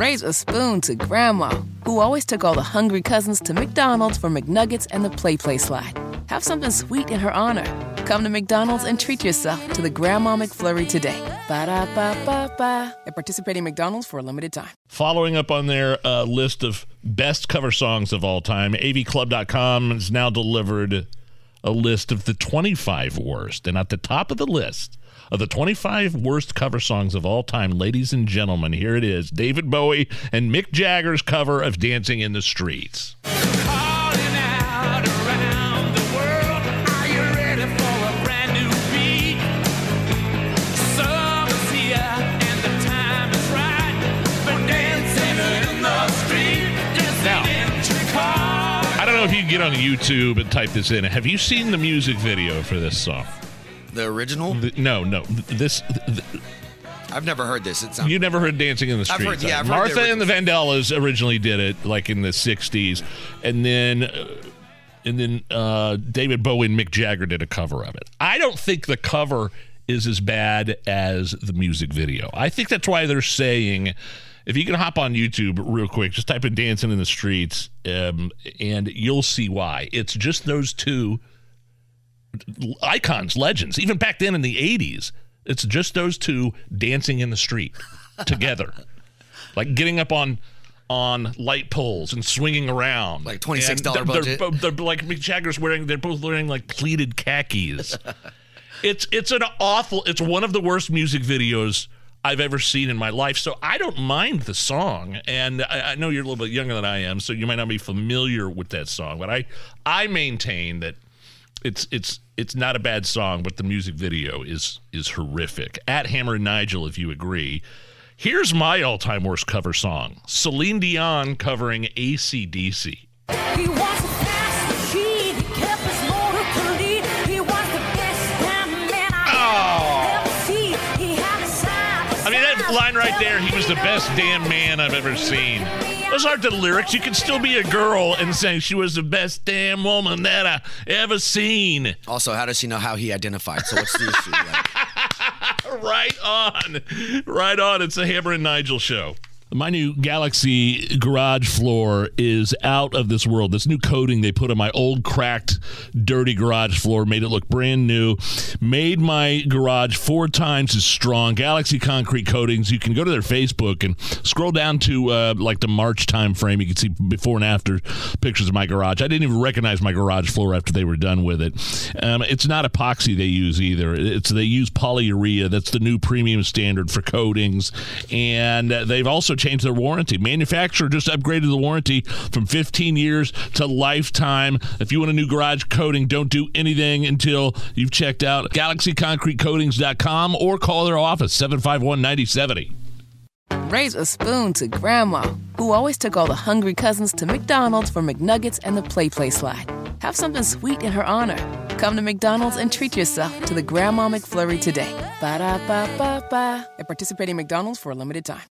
Raise a spoon to Grandma, who always took all the hungry cousins to McDonald's for McNuggets and the PlayPlace slide. Have something sweet in her honor. Come to McDonald's and treat yourself to the Grandma McFlurry today. Ba da ba ba ba. At participating McDonald's for a limited time. Following up on their uh, list of best cover songs of all time, avclub.com has now delivered a list of the 25 worst. And at the top of the list of the 25 worst cover songs of all time, ladies and gentlemen, here it is David Bowie and Mick Jagger's cover of Dancing in the Streets. Know if you can get on YouTube and type this in. Have you seen the music video for this song? The original? Th- No, no. This th- I've never heard this. It sounds. you never heard "Dancing in the I've Streets." heard- yeah, Martha the and the Vandellas originally did it, like in the '60s, and then, uh, and then uh, David Bowie and Mick Jagger did a cover of it. I don't think the cover is as bad as the music video. I think that's why they're saying. If you can hop on YouTube real quick, just type in "Dancing in the Streets," um, and you'll see why. It's just those two icons, legends, even back then in the 80s. It's just those two dancing in the street together. like getting up on on light poles and swinging around. Like $26 they're- budget. They're, they're, like Mick Jagger's wearing they're both wearing like pleated khakis. it's it's an awful it's one of the worst music videos I've ever seen in my life. So I don't mind the song, and I, I know you're a little bit younger than I am, so you might not be familiar with that song. But I I maintain that it's it's it's not a bad song, but the music video is is horrific. At Hammer and Nigel, if you agree. Here's my all-time worst cover song: Celine Dion covering ACDC. That line right there, he was the best damn man I've ever seen. Those aren't the lyrics. You can still be a girl and say she was the best damn woman that I ever seen. Also, how does she know how he identified? So what's the issue? Like, Right on. Right on. It's the Hammer and Nigel show. My new Galaxy garage floor is out of this world. This new coating they put on my old cracked, dirty garage floor made it look brand new. Made my garage four times as strong. Galaxy concrete coatings. You can go to their Facebook and scroll down to uh, like the March time frame. You can see before and after pictures of my garage. I didn't even recognize my garage floor after they were done with it. Um, it's not epoxy they use either. It's they use polyurea. That's the new premium standard for coatings, and they've also changed their warranty. Manufacturer just upgraded the warranty from 15 years to lifetime. If you want a new garage coating, don't do anything until you've checked out GalaxyConcreteCoatings.com or call their office 751 9070. Raise a spoon to Grandma, who always took all the hungry cousins to McDonald's for McNuggets and the PlayPlace slide. Have something sweet in her honor. Come to McDonald's and treat yourself to the Grandma McFlurry today. Ba da ba ba ba. At participating McDonald's for a limited time.